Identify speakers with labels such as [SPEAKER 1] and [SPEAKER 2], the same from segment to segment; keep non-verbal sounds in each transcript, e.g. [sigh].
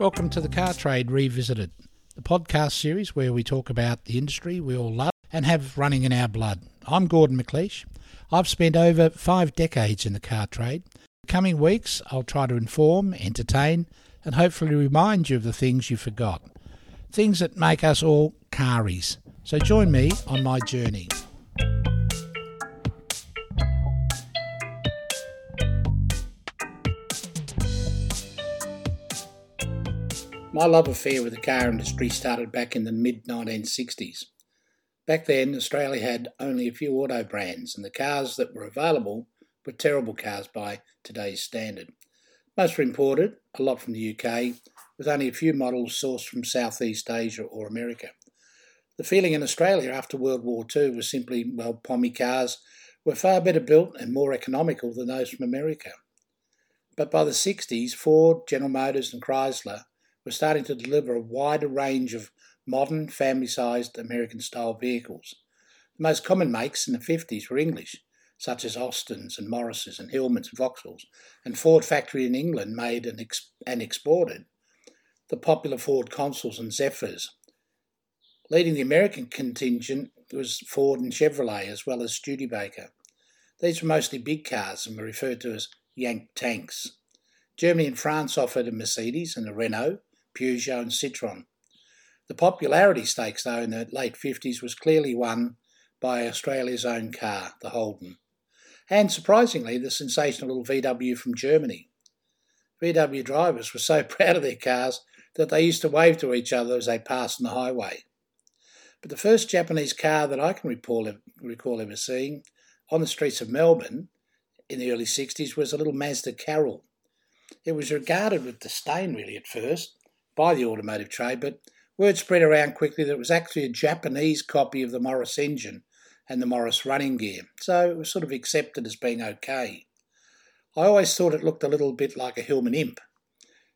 [SPEAKER 1] Welcome to the Car Trade Revisited, the podcast series where we talk about the industry we all love and have running in our blood. I'm Gordon McLeish. I've spent over five decades in the car trade. In coming weeks, I'll try to inform, entertain, and hopefully remind you of the things you forgot. Things that make us all caries. So join me on my journey. My love affair with the car industry started back in the mid 1960s. Back then, Australia had only a few auto brands, and the cars that were available were terrible cars by today's standard. Most were imported, a lot from the UK, with only a few models sourced from Southeast Asia or America. The feeling in Australia after World War II was simply, well, pommy cars were far better built and more economical than those from America. But by the 60s, Ford, General Motors, and Chrysler were starting to deliver a wider range of modern, family sized American style vehicles. The most common makes in the 50s were English, such as Austins and Morris's and Hillmans and Vauxhalls, and Ford factory in England made and, ex- and exported the popular Ford Consuls and Zephyrs. Leading the American contingent was Ford and Chevrolet, as well as Studebaker. These were mostly big cars and were referred to as Yank tanks. Germany and France offered a Mercedes and a Renault, Peugeot, and Citroën. The popularity stakes, though, in the late 50s was clearly won by Australia's own car, the Holden. And surprisingly, the sensational little VW from Germany. VW drivers were so [laughs] proud of their cars that they used to wave to each other as they passed on the highway. But the first Japanese car that I can recall, recall ever seeing on the streets of Melbourne in the early 60s was a little Mazda Carol. It was regarded with disdain, really, at first, by the automotive trade, but word spread around quickly that it was actually a Japanese copy of the Morris engine and the Morris running gear, so it was sort of accepted as being okay. I always thought it looked a little bit like a Hillman Imp.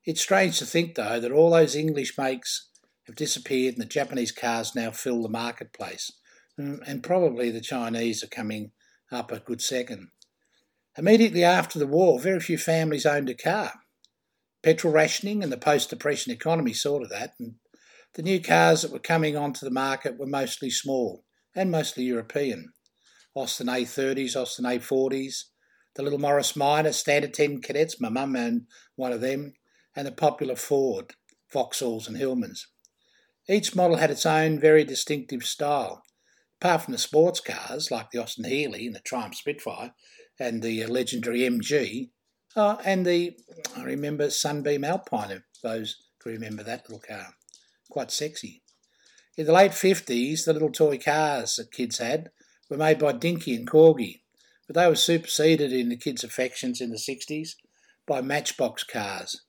[SPEAKER 1] It's strange to think, though, that all those English makes have disappeared and the Japanese cars now fill the marketplace, mm, and probably the Chinese are coming up a good second. Immediately after the war, very few families owned a car. Petrol rationing and the post depression economy to that, and the new cars that were coming onto the market were mostly small and mostly European. Austin A30s, Austin A40s, the little Morris Minor, Standard 10 Cadets, my mum owned one of them, and the popular Ford, Vauxhalls and Hillmans. Each model had its own very distinctive style. Apart from the sports cars like the Austin Healey and the Triumph Spitfire and the legendary MG, uh, and the, I remember Sunbeam Alpine, those can remember that little car. Quite sexy. In the late 50s, the little toy cars that kids had were made by Dinky and Corgi, but they were superseded in the kids' affections in the 60s by Matchbox cars.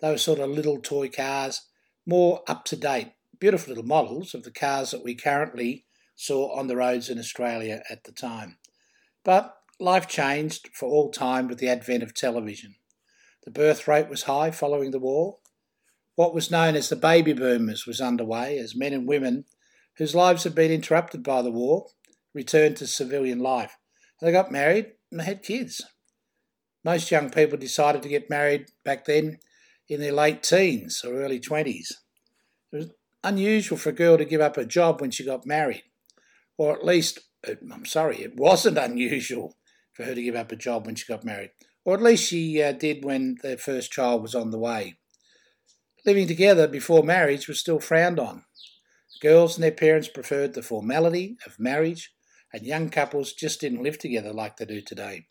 [SPEAKER 1] They were sort of little toy cars, more up to date, beautiful little models of the cars that we currently saw on the roads in Australia at the time. But life changed for all time with the advent of television. The birth rate was high following the war. What was known as the baby boomers was underway as men and women whose lives had been interrupted by the war returned to civilian life. They got married and they had kids. Most young people decided to get married back then in their late teens or early 20s. It was unusual for a girl to give up her job when she got married, or at least, I'm sorry, it wasn't [laughs] unusual for her to give up a job when she got married, or at least she uh, did when their first child was on the way. Living together before marriage was still frowned on. Girls and their parents preferred the formality of marriage, and young couples just didn't live together like they do today.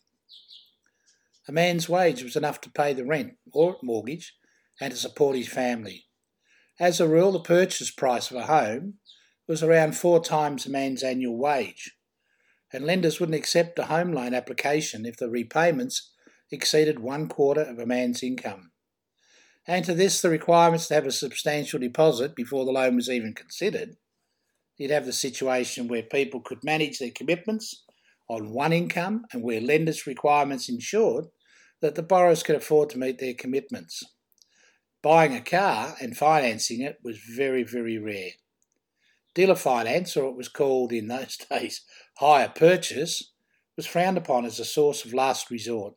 [SPEAKER 1] A man's wage was enough to pay the rent or mortgage and to support his family. As a rule, the purchase price of a home was around four times a man's annual wage and lenders wouldn't accept a home loan application if the repayments exceeded one quarter of a man's income. And to this, the requirements to have a substantial deposit before the loan was even considered. You'd have the situation where people could manage their commitments on one income and where lenders' requirements ensured that the borrowers could afford to meet their commitments. Buying a car and financing it was very, very rare. Dealer finance, or it was called in those [laughs] days hire purchase, was frowned upon as a source of last resort.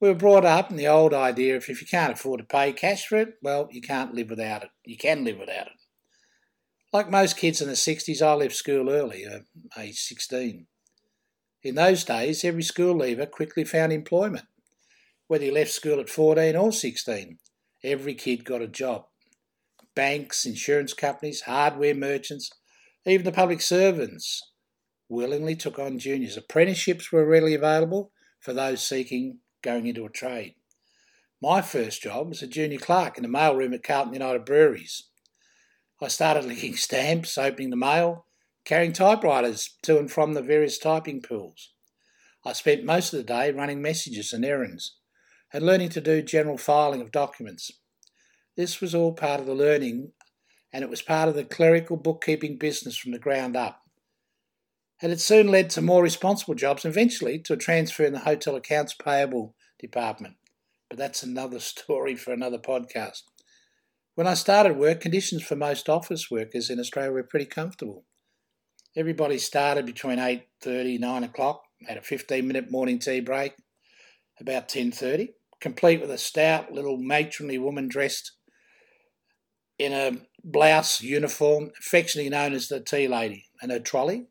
[SPEAKER 1] We were brought up in the old idea of if you can't afford to pay cash for it, well, you can't live without it. You can live without it. Like most kids in the 60s, I left school early, uh, age 16. In those days, every school leaver quickly found employment. Whether you left school at 14 or 16, every kid got a job. Banks, insurance companies, hardware merchants, even the public servants willingly took on juniors. Apprenticeships were readily available for those seeking going into a trade. My first job was a junior clerk in the mailroom at Carlton United Breweries. I started licking [laughs] stamps, opening the mail, carrying typewriters to and from the various typing pools. I spent most of the day running messages and errands and learning to do general filing of documents. This was all part of the learning and it was part of the clerical bookkeeping business from the ground up. And it soon led to more responsible jobs and eventually to a transfer in the hotel accounts payable department. But that's another [laughs] story for another podcast. When I started work, conditions for most office workers in Australia were pretty comfortable. Everybody started between 8.30, 9 o'clock, had a 15-minute morning tea break, about 10.30, complete with a stout little matronly woman dressed in a blouse uniform, affectionately known as the tea lady, and her trolley,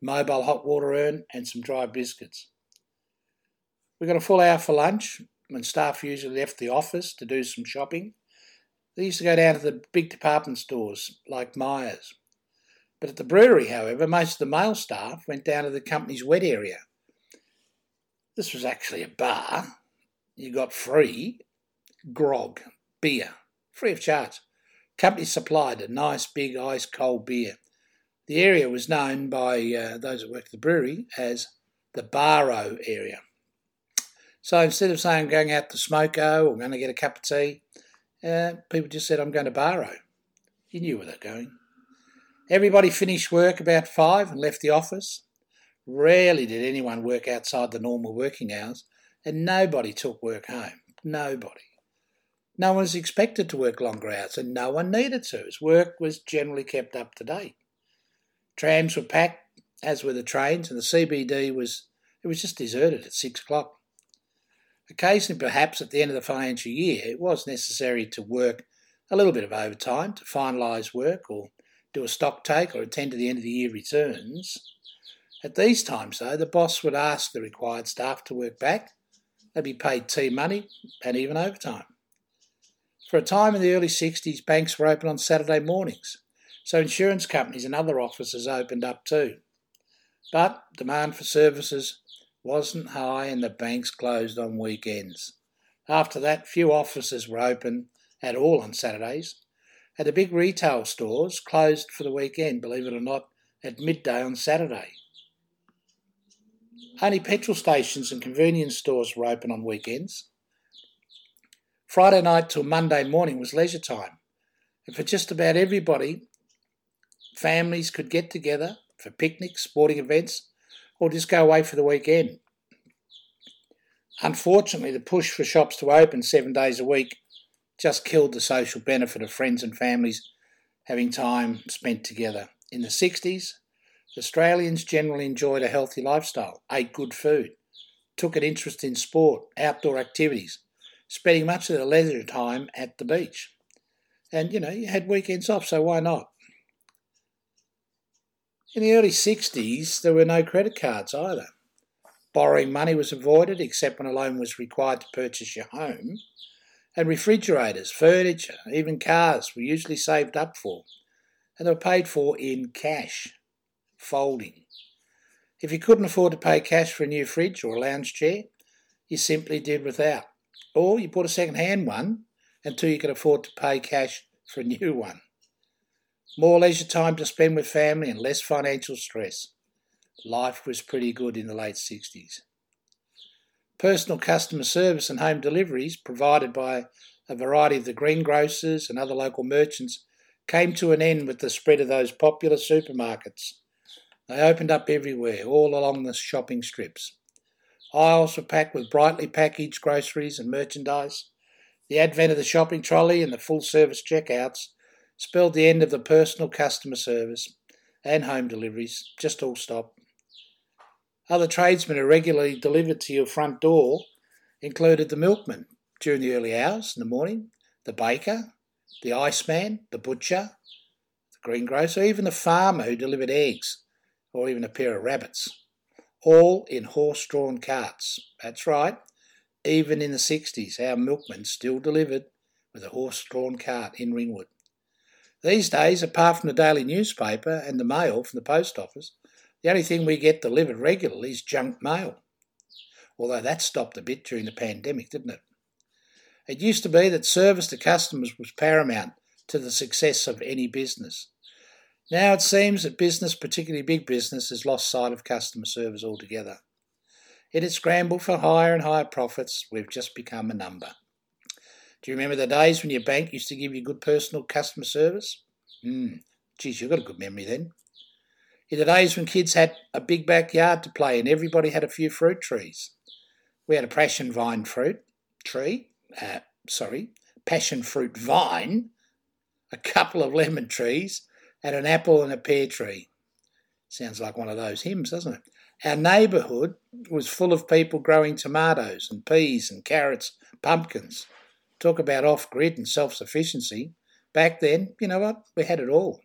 [SPEAKER 1] mobile hot water urn, and some dry biscuits. We got a full hour for lunch when staff usually left the office to do some shopping. They used to go down to the big department stores like Myers. But at the brewery, however, most of the male staff went down to the company's wet area. This was actually a bar. You got free grog, beer, free of charge. Company supplied a nice big ice cold beer. The area was known by uh, those who worked at the brewery as the Barrow area. So instead of saying I'm going out to Smoko or going to get a cup of tea, uh, people just said, I'm going to Barrow. You knew where they're going. Everybody finished work about five and left the office. Rarely did anyone work outside the normal working hours, and nobody took work home. Nobody. No one was expected to work longer hours, and no one needed to, as work was generally kept up to date. Trams were packed, as were the trains, and the CBD was it was just deserted at six o'clock. Occasionally, perhaps at the end of the financial year, it was necessary to work a little bit of overtime to finalise work or do a stock take or attend to the end of the year returns. At these times, though, the boss would ask the required staff to work back. They'd be paid tea money and even overtime. For a time in the early 60s, banks were open on Saturday mornings, so insurance companies and other offices opened up too. But demand for services wasn't high and the banks closed on weekends. After that, few offices were open at all on Saturdays, and the big retail stores closed for the weekend, believe it or not, at midday on Saturday. Only petrol stations and convenience stores were open on weekends. Friday night till Monday morning was leisure time, and for just about everybody, families could get together for picnics, sporting events, or just go away for the weekend. Unfortunately, the push for shops to open seven days a week just killed the social benefit of friends and families having time spent together. In the 60s, Australians generally enjoyed a healthy lifestyle, ate good food, took an interest in sport, outdoor activities, spending much of their leisure time at the beach. And, you know, you had weekends off, so why not? In the early 60s, there were no credit cards either. Borrowing money was avoided except when a loan was required to purchase your home. And refrigerators, furniture, even cars were usually saved up for, and they were paid for in cash, folding. If you couldn't afford to pay cash for a new fridge or a lounge chair, you simply did without. Or you bought a second hand one until you could afford to pay cash for a new one more leisure time to spend with family, and less financial stress. Life was pretty good in the late 60s. Personal customer service and home deliveries provided by a variety of the greengrocers and other local merchants came to an end with the spread of those popular supermarkets. They opened up everywhere, all along the shopping strips. Aisles were packed with brightly packaged groceries and merchandise. The advent of the shopping trolley and the full service checkouts spelled the end of the personal customer service and home deliveries, just all stopped. Other tradesmen are regularly delivered to your front door, included the milkman during the early hours in the morning, the baker, the iceman, the butcher, the greengrocer, even the farmer who delivered eggs, or even a pair of rabbits, all in horse drawn carts. That's right, even in the 60s, our milkman still delivered with a horse drawn cart in Ringwood. These days, apart from the daily newspaper and the mail from the post office, the only thing we get delivered regularly is junk mail. Although that stopped a bit during the pandemic, didn't it? It used to be that service to customers was paramount to the success of any business. Now it seems that business, particularly big business, has lost sight of customer service altogether. In its scramble for higher and higher profits, we've just become a number. Do you remember the days when your bank used to give you good personal customer service? Hmm, geez, you've got a good memory then. In the days when kids had a big backyard to play in, everybody had a few fruit trees. We had a passion vine fruit tree, uh, sorry, passion fruit vine, a couple of lemon trees, and an apple and a pear tree. Sounds like one of those hymns, doesn't it? Our neighbourhood was full of people growing tomatoes and peas and carrots, pumpkins. Talk about off grid and self sufficiency. Back then, you know what? We had it all.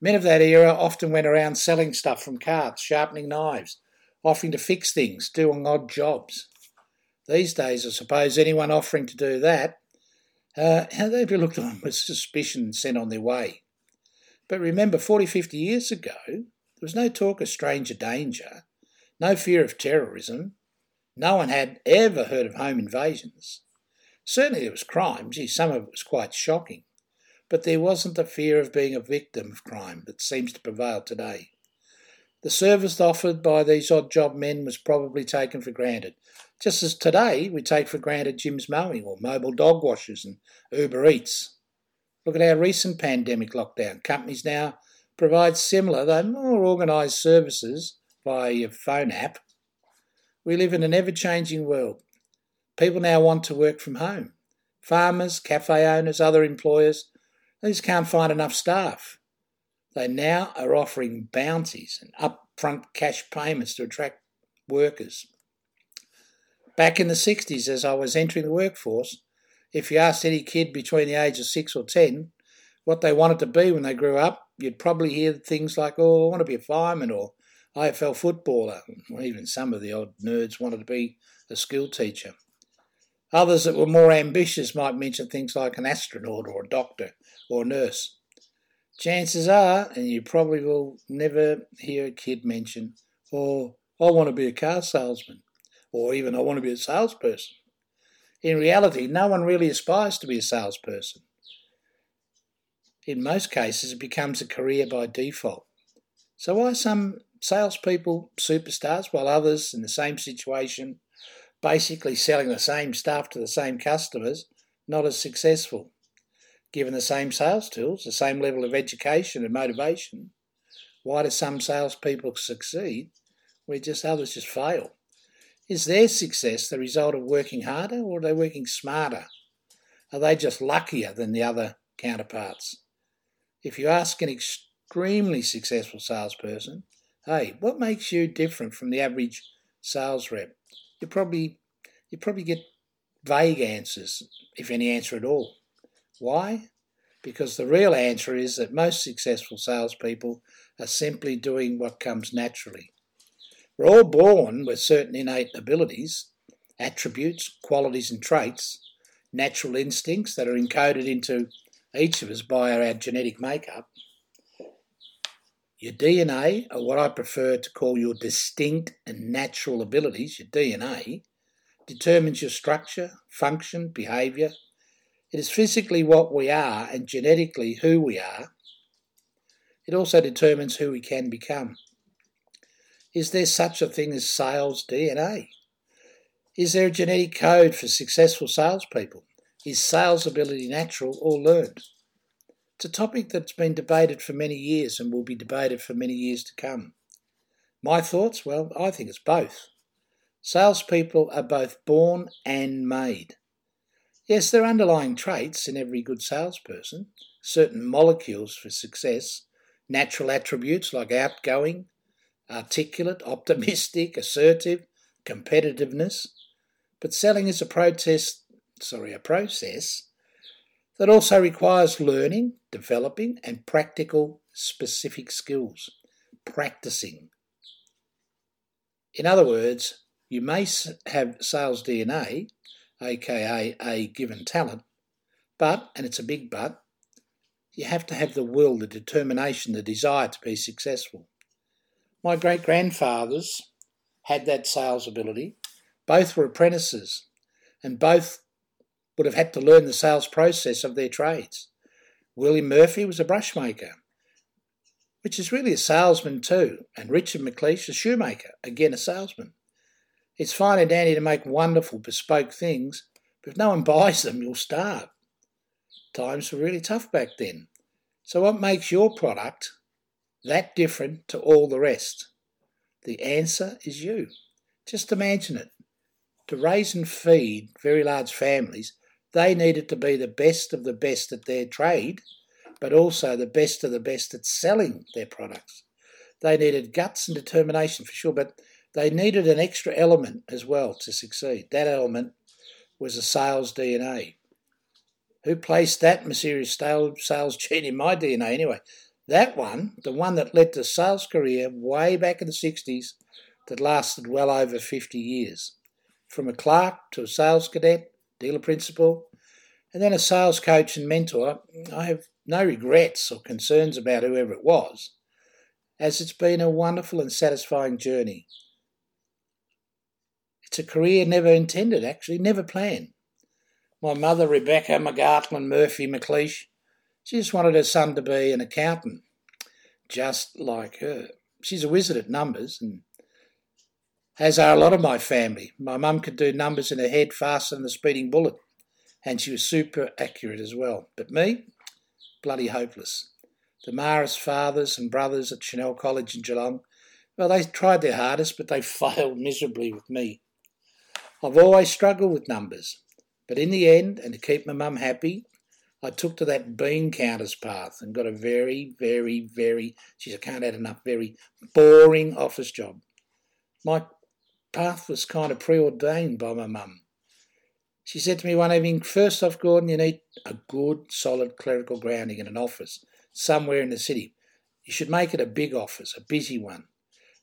[SPEAKER 1] Men of that era often went around selling stuff from carts, sharpening knives, offering to fix things, doing odd jobs. These days, I suppose anyone offering to do that, uh, [laughs] they'd be looked on with suspicion and sent on their way. But remember, 40, 50 years ago, there was no talk of stranger danger, no fear of terrorism. No one had ever heard of home invasions. Certainly there was crime, gee, some of it was quite shocking but there wasn't the fear of being a victim of crime that seems to prevail today. The service offered by these odd job men was probably taken for granted, just as today we take for granted Jim's mowing or mobile dog washers and Uber Eats. Look at our recent pandemic lockdown. Companies now provide similar, though more organised services via your phone app. We live in an ever changing world. People now want to work from home. Farmers, cafe owners, other employers they just can't find enough staff. They now are offering bounties and upfront cash payments to attract workers. Back in the 60s, as I was entering the workforce, if you asked any kid between the age of 6 or 10 what they wanted to be when they grew up, you'd probably hear things like, oh, I want to be a fireman or AFL footballer, or even some of the odd nerds wanted to be a school teacher. Others that were more ambitious might mention things like an astronaut or a doctor or a nurse. Chances are, and you probably will never hear a kid mention, or oh, I want to be a car salesman, or even I want to be a salesperson. In reality, no one really aspires to be a salesperson. In most cases, it becomes a career by default. So, why some salespeople superstars while others in the same situation, basically selling the same stuff to the same customers, not as successful? given the same sales tools, the same level of education and motivation, why do some salespeople succeed where just others just fail? Is their success the result of working harder or are they working smarter? Are they just luckier than the other counterparts? If you ask an extremely successful salesperson, hey, what makes you different from the average sales rep? You probably you probably get vague answers, if any answer at all. Why? Because the real answer is that most successful salespeople are simply doing what comes naturally. We're all born with certain innate abilities, attributes, qualities, and traits, natural instincts that are encoded into each of us by our genetic makeup. Your DNA, or what I prefer to call your distinct and natural abilities, your DNA, determines your structure, function, behaviour, it is physically what we are and genetically who we are. It also determines who we can become. Is there such a thing as sales DNA? Is there a genetic code for successful salespeople? Is sales ability natural or learned? It's a topic that's been debated for many years and will be debated for many years to come. My thoughts? Well, I think it's both. Salespeople are both born and made. Yes, there are underlying traits in every good salesperson, certain molecules for success, natural attributes like outgoing, articulate, optimistic, assertive, competitiveness. But selling is a protest, sorry, a process that also requires learning, developing, and practical specific skills, practicing. In other words, you may have sales DNA, aka a given talent, but, and it's a big but, you have to have the will, the determination, the desire to be successful. My great grandfathers had that sales ability. Both were apprentices, and both would have had to learn the sales process of their trades. William Murphy was a brushmaker, which is really a salesman too, and Richard McLeish, a shoemaker, again a salesman. It's fine and dandy to make wonderful bespoke things, but if no one [laughs] buys them, you'll starve. Times were really tough back then. So, what makes your product that different to all the rest? The answer is you. Just imagine it. To raise and feed very large families, they needed to be the best of the best at their trade, but also the best of the best at selling their products. They needed guts and determination for sure, but they needed an extra element as well to succeed. That element was a sales DNA. Who placed that mysterious sales [laughs] gene in my DNA anyway? That one, the one that led to sales career way back in the 60s that lasted well over 50 years. From a clerk to a sales cadet, dealer principal, and then a sales coach and mentor, I have no regrets or concerns about whoever it was, as it's been a wonderful and satisfying journey. It's a career never intended, actually, never planned. My mother, Rebecca McGartland Murphy McLeish, she just wanted her son to be an accountant, just like her. She's a wizard at numbers, and as are a lot of my family. My mum could do numbers in her head faster than a speeding bullet, and she was super accurate as well. But me, bloody hopeless. The Marist fathers and brothers at Chanel College in Geelong, well, they tried their hardest, but they [laughs] failed miserably with me. I've always struggled with numbers, but in the end, and to keep my mum happy, I took to that bean counters path and got a very, very, very, geez, I can't add enough, very boring office job. My path was kind of preordained by my mum. She said to me one evening, First off, Gordon, you need a good, solid clerical grounding in an office somewhere in the city. You should make it a big office, a busy one.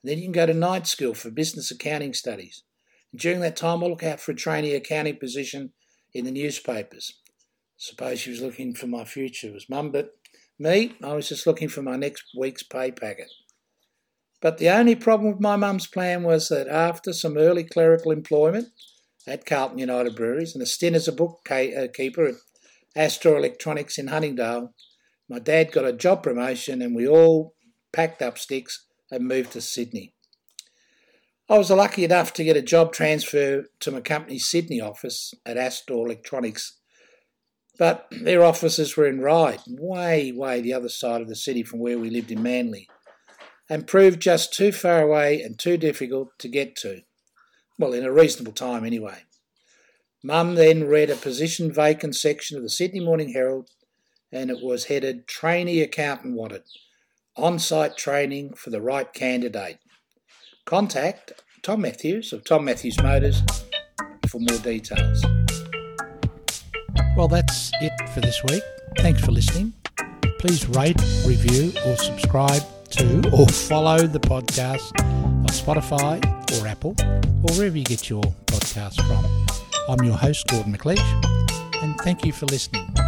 [SPEAKER 1] And then you can go to night school for business accounting studies. During that time, I'll look out for a trainee accounting position in the newspapers. Suppose she was looking for my future, was mum, but me, I was just looking for my next week's pay packet. But the only problem with my mum's plan was that after some early clerical employment at Carlton United Breweries and a stint as a bookkeeper uh, at Astor Electronics in Huntingdale, my dad got a job promotion and we all packed up sticks and moved to Sydney. I was lucky enough to get a job transfer to my company's Sydney office at Astor Electronics, but their offices were in Ryde, way, way the other side of the city from where we lived in Manly, and proved just too far away and too difficult to get to. Well, in a reasonable time, anyway. Mum then read a position vacant section of the Sydney Morning Herald, and it was headed Trainee Accountant Wanted on site training for the right candidate. Contact Tom Matthews of Tom Matthews Motors for more details. Well, that's it for this week. Thanks for listening. Please rate, review, or subscribe to or follow the podcast on Spotify or Apple or wherever you get your podcast from. I'm your host, Gordon McLeish, and thank you for listening.